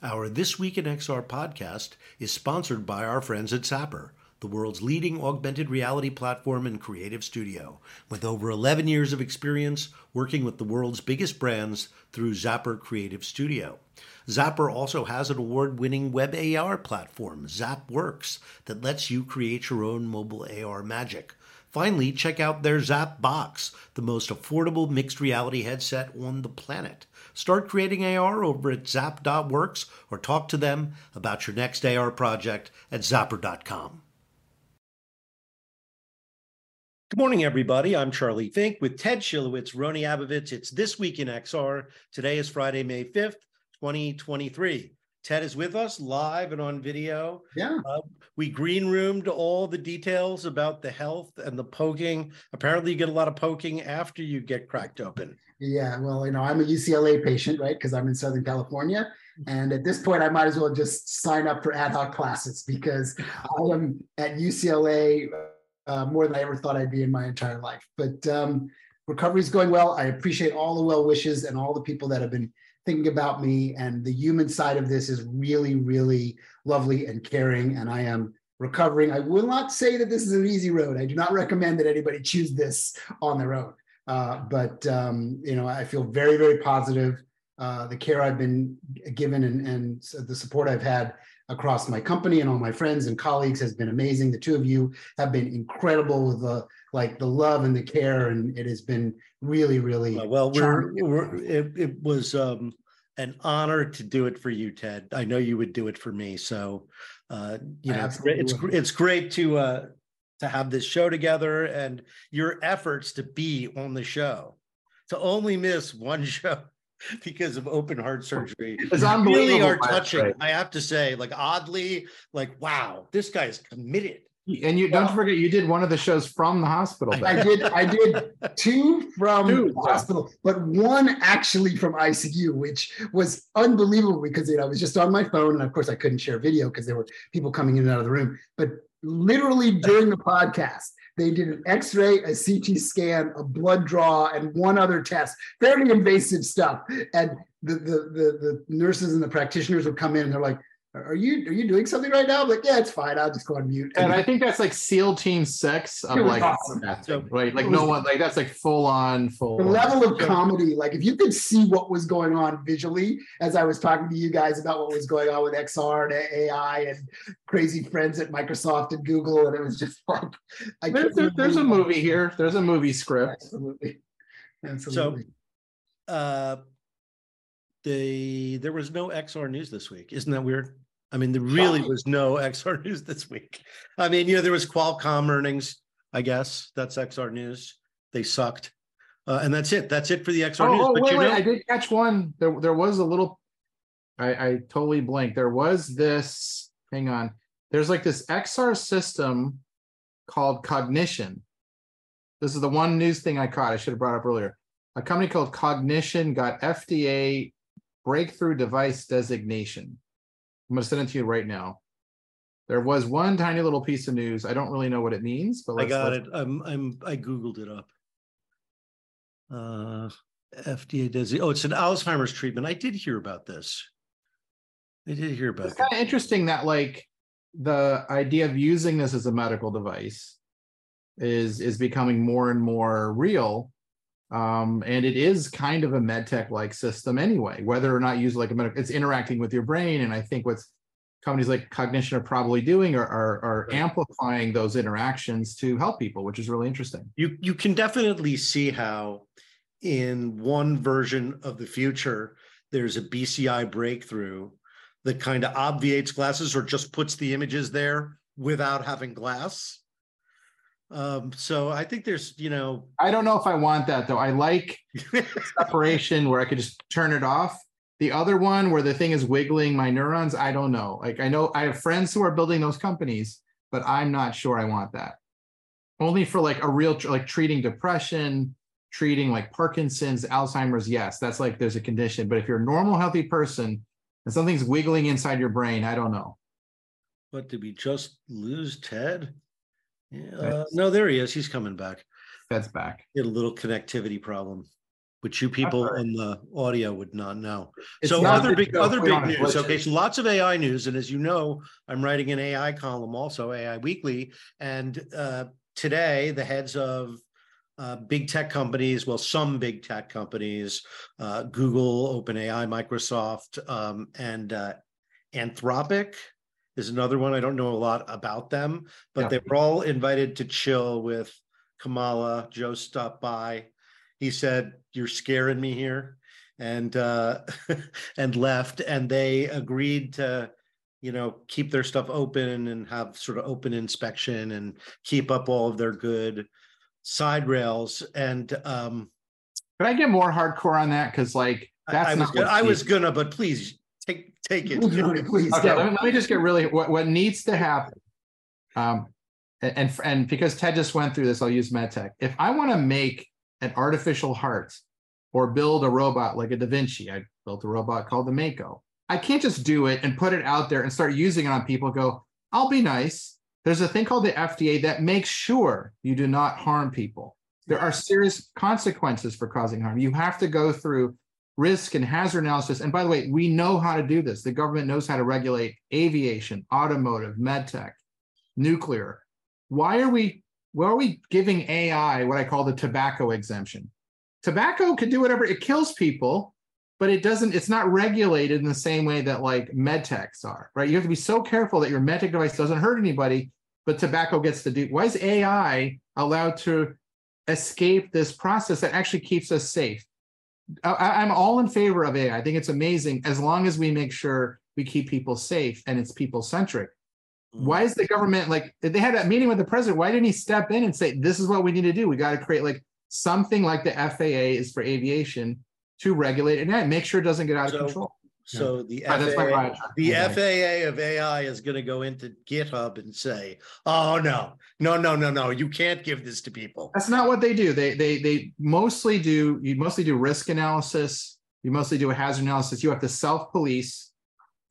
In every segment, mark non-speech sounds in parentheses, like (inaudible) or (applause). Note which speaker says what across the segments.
Speaker 1: Our This Week in XR podcast is sponsored by our friends at Zappar, the world's leading augmented reality platform and creative studio, with over 11 years of experience working with the world's biggest brands through Zappar Creative Studio. Zappar also has an award winning web AR platform, ZapWorks, that lets you create your own mobile AR magic. Finally, check out their Zap Box, the most affordable mixed reality headset on the planet. Start creating AR over at zap.works or talk to them about your next AR project at zappar.com. Good morning, everybody. I'm Charlie Fink with Ted Schilowitz, Rony Abovitz. It's This Week in XR. Today is Friday, May 5th, 2023. Ted is with us live and on video.
Speaker 2: Yeah.
Speaker 1: Uh, we green roomed all the details about the health and the poking. Apparently, you get a lot of poking after you get cracked open.
Speaker 2: Yeah, well, you know, I'm a UCLA patient, right? Because I'm in Southern California. And at this point, I might as well just sign up for ad hoc classes because I am at UCLA uh, more than I ever thought I'd be in my entire life. But um, recovery is going well. I appreciate all the well wishes and all the people that have been thinking about me. And the human side of this is really, really lovely and caring. And I am recovering. I will not say that this is an easy road. I do not recommend that anybody choose this on their own. Uh, but um, you know, I feel very, very positive. Uh, the care I've been given and, and the support I've had across my company and all my friends and colleagues has been amazing. The two of you have been incredible with the like the love and the care, and it has been really, really
Speaker 1: well. We're, we're it, it, was um, an honor to do it for you, Ted. I know you would do it for me. So, uh, you know, it's, it's it's great to uh, to have this show together and your efforts to be on the show. To only miss one (laughs) show (laughs) because of open heart surgery
Speaker 2: it's
Speaker 1: really are touching. Right. I have to say, like oddly, like wow, this guy is committed.
Speaker 3: And you don't forget, you did one of the shows from the hospital.
Speaker 2: I (laughs) did. I did (laughs) two from two, the hospital, but one actually from ICU, which was unbelievable because you know I was just on my phone, and of course I couldn't share video because there were people coming in and out of the room. But literally during the podcast, they did an X-ray, a CT scan, a blood draw, and one other test. Fairly invasive stuff. And the the the, the nurses and the practitioners would come in and they're like, are you are you doing something right now? I'm like, yeah, it's fine. I'll just go on mute.
Speaker 3: And, and I think that's like SEAL Team Six of like awesome. right. Like no one like that's like full on full.
Speaker 2: The level of comedy, like if you could see what was going on visually as I was talking to you guys about what was going on with XR and AI and crazy friends at Microsoft and Google, and it was just (laughs) like
Speaker 3: I there's, there, there's a movie here. There's a movie script.
Speaker 2: Absolutely. Absolutely.
Speaker 1: So uh the there was no XR news this week. Isn't that weird? I mean, there really was no XR (laughs) news this week. I mean, you know, there was Qualcomm earnings. I guess that's XR news. They sucked, uh, and that's it. That's it for the XR
Speaker 3: oh,
Speaker 1: news.
Speaker 3: Oh, but wait, you know, wait, I did catch one. There, there was a little. I, I totally blanked. There was this. Hang on. There's like this XR system called Cognixion. This is the one news thing I caught. I should have brought up earlier. A company called Cognixion got FDA breakthrough device designation. I'm going to send it to you right now. There was one tiny little piece of news. I don't really know what it means, but
Speaker 1: I got it. I'm I'm I googled it up. Uh, FDA does. Oh, it's an Alzheimer's treatment. I did hear about this. I did hear about.
Speaker 3: It's kind of interesting that like the idea of using this as a medical device is is becoming more and more real um, and it is kind of a medtech like system anyway, whether or not used like a medical, it's interacting with your brain. And I think what's companies like Cognixion are probably doing are, are, are amplifying those interactions to help people, which is really interesting.
Speaker 1: You you can definitely see how in one version of the future there's a BCI breakthrough that kind of obviates glasses or just puts the images there without having glass um, so I think there's, you know,
Speaker 3: I don't know if I want that though. I like (laughs) separation where I could just turn it off. The other one where the thing is wiggling my neurons, I don't know. Like I know I have friends who are building those companies, but I'm not sure I want that. Only for like a real like treating depression, treating like Parkinson's, Alzheimer's, yes, that's like there's a condition. But if you're a normal, healthy person and something's wiggling inside your brain, I don't know.
Speaker 1: But did we just lose Ted? Uh, no, there he is. He's coming back.
Speaker 3: That's back.
Speaker 1: He had a little connectivity problem. which you people in the audio would not know.
Speaker 3: It's
Speaker 1: so
Speaker 3: not
Speaker 1: other big other big news. Okay, so lots of AI news, and as you know, I'm writing an AI column also, AI Weekly, and uh, today the heads of uh, big tech companies, well, some big tech companies, uh, Google, OpenAI, Microsoft, um, and uh, Anthropic is another one. I don't know a lot about them, but
Speaker 3: Yeah.
Speaker 1: they were all invited to chill with Kamala. Joe stopped by. He said, "You're scaring me here," and uh, (laughs) and left. And they agreed to, you know, keep their stuff open and have sort of open inspection and keep up all of their good side rails. And um,
Speaker 3: Could I get more hardcore on that? Because like that's
Speaker 1: I, was
Speaker 3: not
Speaker 1: gonna, I was gonna, but please take take it. (laughs)
Speaker 2: Please,
Speaker 3: Okay, let me, let me just get really what, what needs to happen. Um, and, and and because Ted just went through this, I'll use MedTech. If I want to make an artificial heart or build a robot like a Da Vinci, I built a robot called the Mako. I can't just do it and put it out there and start using it on people. Go, I'll be nice. There's a thing called the FDA that makes sure you do not harm people. There are serious consequences for causing harm. You have to go through risk and hazard analysis. And by the way, we know how to do this. The government knows how to regulate aviation, automotive, medtech, nuclear. Why are we why are we giving AI what I call the tobacco exemption? Tobacco can do whatever, it kills people, but it doesn't, it's not regulated in the same way that like medtechs are, right? You have to be so careful that your medtech device doesn't hurt anybody, but tobacco gets to do. Why is AI allowed to escape this process that actually keeps us safe? I, I'm all in favor of AI. I think it's amazing as long as we make sure we keep people safe and it's people centric. Mm. Why is the government like they had that meeting with the president? Why didn't he step in and say, this is what we need to do? We got to create like something like the FAA is for aviation to regulate it and make sure it doesn't get out of control.
Speaker 1: So the
Speaker 3: All right, that's my
Speaker 1: FAA, the. FAA of AI is going to go into GitHub and say, "Oh no, no, no, no, no! You can't give this to people."
Speaker 3: That's not what they do. They they they mostly do you mostly do risk analysis. You mostly do a hazard analysis. You have to self-police.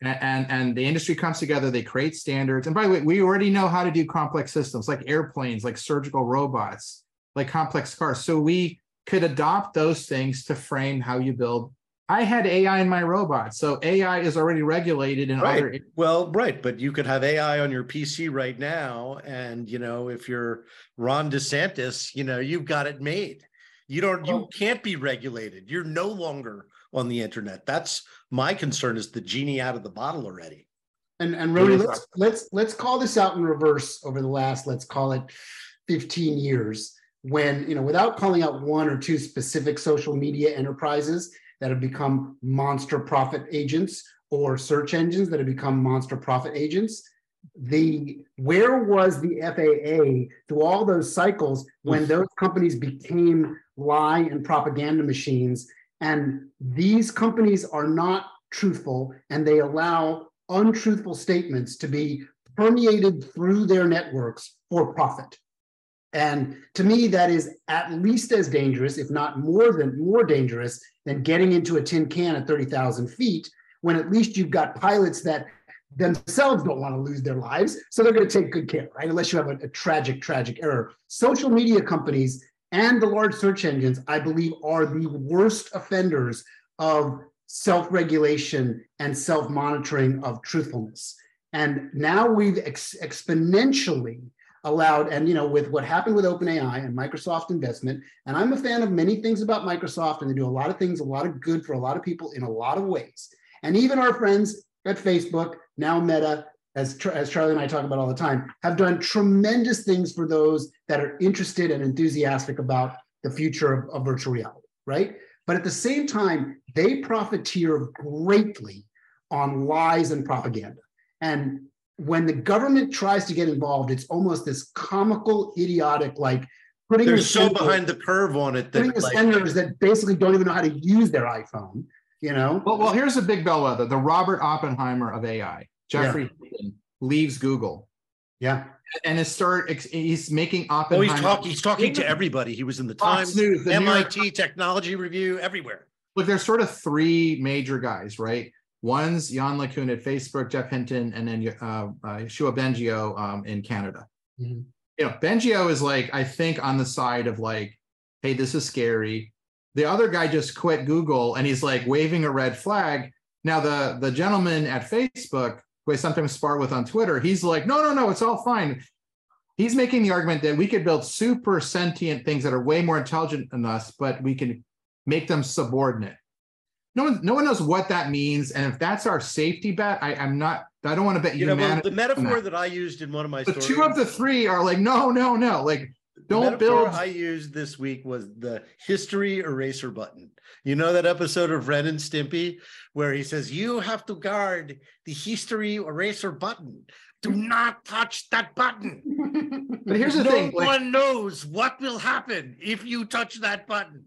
Speaker 3: And, and and the industry comes together, they create standards. And by the way, we already know how to do complex systems like airplanes, like surgical robots, like complex cars. So we could adopt those things to frame how you build. I had AI in my robot. So AI is already regulated in
Speaker 1: Right.
Speaker 3: other
Speaker 1: Well, right, but you could have AI on your PC right now, and you know, if you're Ron DeSantis, you know, you've got it made. You don't, you can't be regulated. You're no longer on the internet. That's my concern. Is the genie out of the bottle already?
Speaker 2: And and Rony,
Speaker 3: is
Speaker 2: let's let's let's call this out in reverse over the last, let's call it 15 years, when, you know, without calling out one or two specific social media enterprises that have become monster profit agents or search engines that have become monster profit agents. The where was the FAA through all those cycles when those companies became lie and propaganda machines? And these companies are not truthful and they allow untruthful statements to be permeated through their networks for profit. And to me, that is at least as dangerous, if not more than more dangerous, than getting into a tin can at 30,000 feet, when at least you've got pilots that themselves don't want to lose their lives. So they're going to take good care, right? Unless you have a, a tragic, tragic error. Social media companies and the large search engines, I believe, are the worst offenders of self regulation and self monitoring of truthfulness. And now we've ex- exponentially allowed, and you know, with what happened with OpenAI and Microsoft investment, and I'm a fan of many things about Microsoft, and they do a lot of things, a lot of good for a lot of people in a lot of ways. And even our friends at Facebook, now Meta, as, as Charlie and I talk about all the time, have done tremendous things for those that are interested and enthusiastic about the future of, of virtual reality, right? But at the same time, they profiteer greatly on lies and propaganda. And when the government tries to get involved, it's almost this comical, idiotic, like putting
Speaker 1: They're
Speaker 2: the
Speaker 1: so
Speaker 2: sender-
Speaker 1: behind the curve on it
Speaker 2: putting
Speaker 1: that
Speaker 2: the
Speaker 1: like,
Speaker 2: senders that basically don't even know how to use their iPhone. You know,
Speaker 3: Well, well, here's a big bellwether: the Robert Oppenheimer of AI, Geoffrey Hinton, leaves Google
Speaker 2: yeah,
Speaker 3: and is start. He's making
Speaker 1: oh,
Speaker 3: Oppenheimer.
Speaker 1: he's talking. He's talking to everybody. He was in the
Speaker 3: Fox
Speaker 1: Times,
Speaker 3: News, the New York
Speaker 1: MIT Technology Review, everywhere.
Speaker 3: Look, there's sort of three major guys, right? One's Yann LeCun at Facebook, Geoff Hinton, and then uh, uh, Shua Bengio um, in Canada.
Speaker 2: Mhm.
Speaker 3: You know, Bengio is like, I think, on the side of like, hey, this is scary. The other guy just quit Google and he's like waving a red flag. Now the the gentleman at Facebook, who I sometimes spar with on Twitter, he's like, no, no, no, it's all fine. He's making the argument that we could build super sentient things that are way more intelligent than us, but we can make them subordinate. No one, no one knows what that means, and if that's our safety bet, I, I'm not. I don't want to bet
Speaker 1: You know, well, the metaphor
Speaker 3: that.
Speaker 1: that I used in one of my
Speaker 3: the
Speaker 1: stories.
Speaker 3: two of the three are like, no, no, no. Like,
Speaker 1: the
Speaker 3: don't
Speaker 1: metaphor
Speaker 3: build.
Speaker 1: I used this week was the history eraser button. You know that episode of Ren and Stimpy where he says, You have to guard the history eraser button. Do not touch that button. (laughs)
Speaker 3: but here's the
Speaker 1: no
Speaker 3: thing: like,
Speaker 1: one knows what will happen if you touch that button.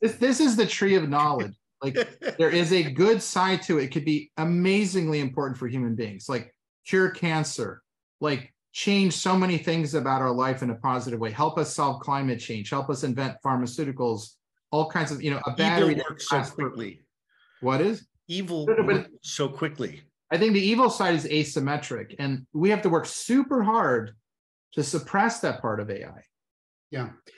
Speaker 3: this, this is the tree of knowledge. Like, (laughs) there is a good side to it. It could be amazingly important for human beings, like cure cancer, like change so many things about our life in a positive way, help us solve climate change, help us invent pharmaceuticals, all kinds of, you know, a battery. That
Speaker 1: works so quickly.
Speaker 3: What is?
Speaker 1: Evil
Speaker 3: but-
Speaker 1: so quickly.
Speaker 3: I think the evil side is asymmetric, and we have to work super hard to suppress that part of AI.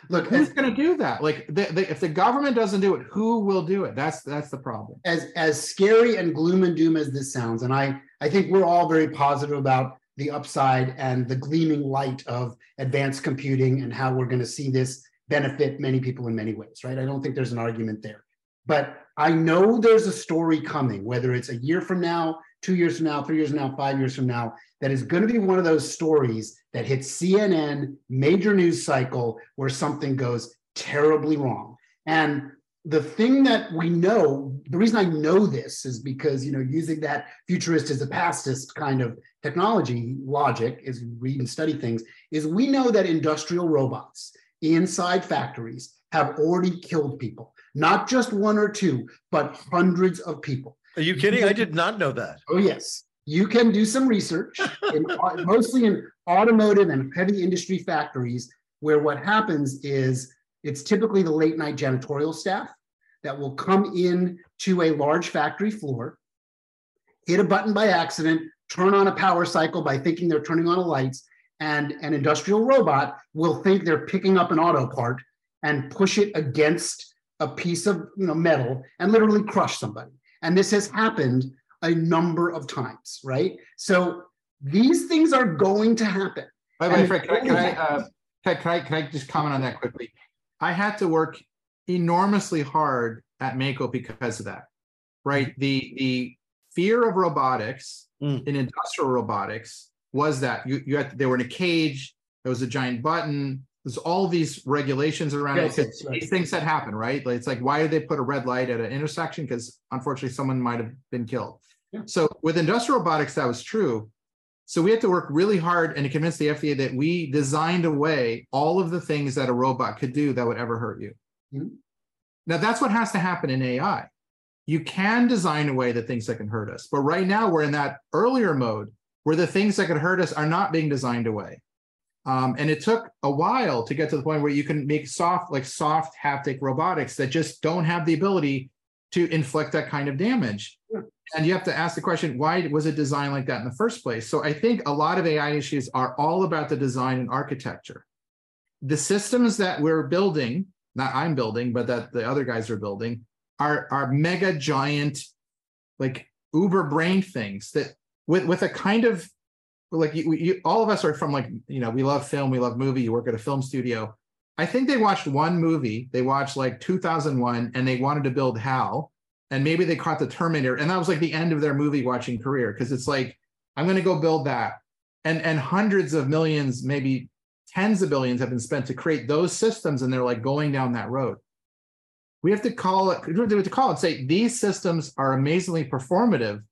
Speaker 2: Look,
Speaker 3: Who's going to do that? Like, the, the, if the government doesn't do it, who will do it? That's that's the problem.
Speaker 2: as as scary and gloom and doom as this sounds, and I I think we're all very positive about the upside and the gleaming light of advanced computing and how we're going to see this benefit many people in many ways, right? I don't think there's an argument there. But I know there's a story coming, whether it's a year from now, two years from now, three years from now, five years from now, that is going to be one of those stories that hits CNN, major news cycle, where something goes terribly wrong. And the thing that we know, the reason I know this is because, you know, using that futurist is a pastist kind of technology logic you read and study things, is we know that industrial robots inside factories have already killed people, not just one or two, but hundreds of people.
Speaker 1: Are you kidding? I did not know that.
Speaker 2: Oh, yes. You can do some research, in, (laughs) mostly in automotive and heavy industry factories, where what happens is it's typically the late night janitorial staff that will come in to a large factory floor, hit a button by accident, turn on a power cycle by thinking they're turning on a lights, and an industrial robot will think they're picking up an auto part and push it against a piece of you know, metal and literally crush somebody. And this has happened a number of times, right? So these things are going to happen.
Speaker 3: By the way, Fred, can I, can I, uh, can I, can I, can I just comment on that quickly? I had to work enormously hard at Mako because of that, right? The the fear of robotics
Speaker 1: Mm.
Speaker 3: in industrial robotics was that you, you had they were in a cage, there was a giant button, there's all these regulations around
Speaker 2: Yes,
Speaker 3: it.
Speaker 2: right.
Speaker 3: These things that happen, right? Like, It's like why did they put a red light at an intersection? Because unfortunately, someone might have been killed.
Speaker 2: Yeah.
Speaker 3: So with industrial robotics, that was true. So we had to work really hard and to convince the FDA that we designed away all of the things that a robot could do that would ever hurt you.
Speaker 2: Mhm.
Speaker 3: Now that's what has to happen in AI. You can design away the things that can hurt us, but right now we're in that earlier mode where the things that could hurt us are not being designed away. Um, and it took a while to get to the point where you can make soft, like soft haptic robotics that just don't have the ability to inflict that kind of damage.
Speaker 2: Yeah.
Speaker 3: And you have to ask the question, why was it designed like that in the first place? So I think a lot of AI issues are all about the design and architecture. The systems that we're building, not I'm building, but that the other guys are building, are, are mega giant, like uber brain things that with, with a kind of like you, you, all of us are from like you know we love film we love movie you work at a film studio. I think they watched one movie they watched like 2001 and they wanted to build hal and maybe they caught the terminator and that was like the end of their movie watching career because it's like i'm going to go build that. And and hundreds of millions maybe tens of billions have been spent to create those systems and they're like going down that road. We have to call it we have to call it say these systems are amazingly performative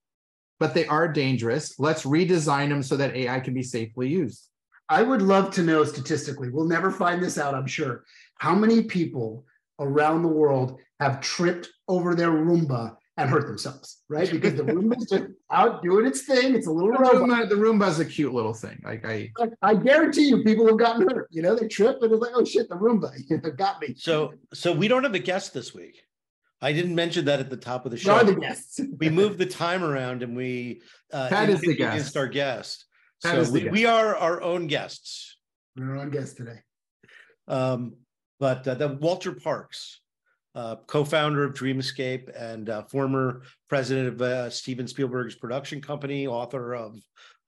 Speaker 3: but they are dangerous. Let's redesign them so that AI can be safely used.
Speaker 2: I would love to know statistically, we'll never find this out, I'm sure, how many people around the world have tripped over their Roomba and hurt themselves, right? Because the Roomba's just out doing its thing. It's a little
Speaker 3: The
Speaker 2: robot.
Speaker 3: Roomba, the Roomba's a cute little thing. Like I,
Speaker 2: I guarantee you, people have gotten hurt. You know, they trip and it's like, oh shit, the Roomba (laughs) you know, got me.
Speaker 1: So, so we don't have a guest this week. I didn't mention that at the top of the show.
Speaker 2: the guests. (laughs)
Speaker 1: We moved the time around and we uh,
Speaker 3: Pat is the guest.
Speaker 1: our guest.
Speaker 3: Pat
Speaker 1: So
Speaker 3: is the
Speaker 1: we,
Speaker 3: guest.
Speaker 1: we are our own guests.
Speaker 2: We're our own guest today.
Speaker 1: Um, but uh, the Walter Parkes uh, co-founder of Dreamscape and uh, former president of uh, Steven Spielberg's production company, author of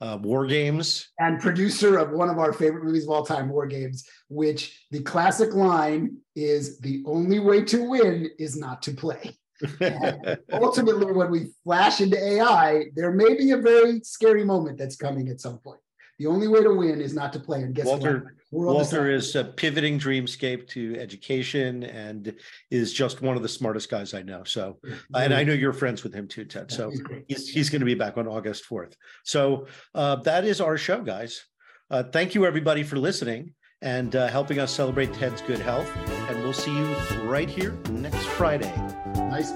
Speaker 1: uh, War Games,
Speaker 2: and producer of one of our favorite movies of all time, War Games, which the classic line is the only way to win is not to play. (laughs) ultimately, when we flash into AI, there may be a very scary moment that's coming at some point. The only way to win is not to play. And guess
Speaker 1: Walter, what? Walter is uh, pivoting Dreamscape to education and is just one of the smartest guys I know. So, and I know you're friends with him too, Ted. So he's, he's going to be back on August 4th. So uh, that is our show, guys. Uh, thank you, everybody, for listening and uh, helping us celebrate Ted's good health. And we'll see you right here next Friday.
Speaker 2: Nice.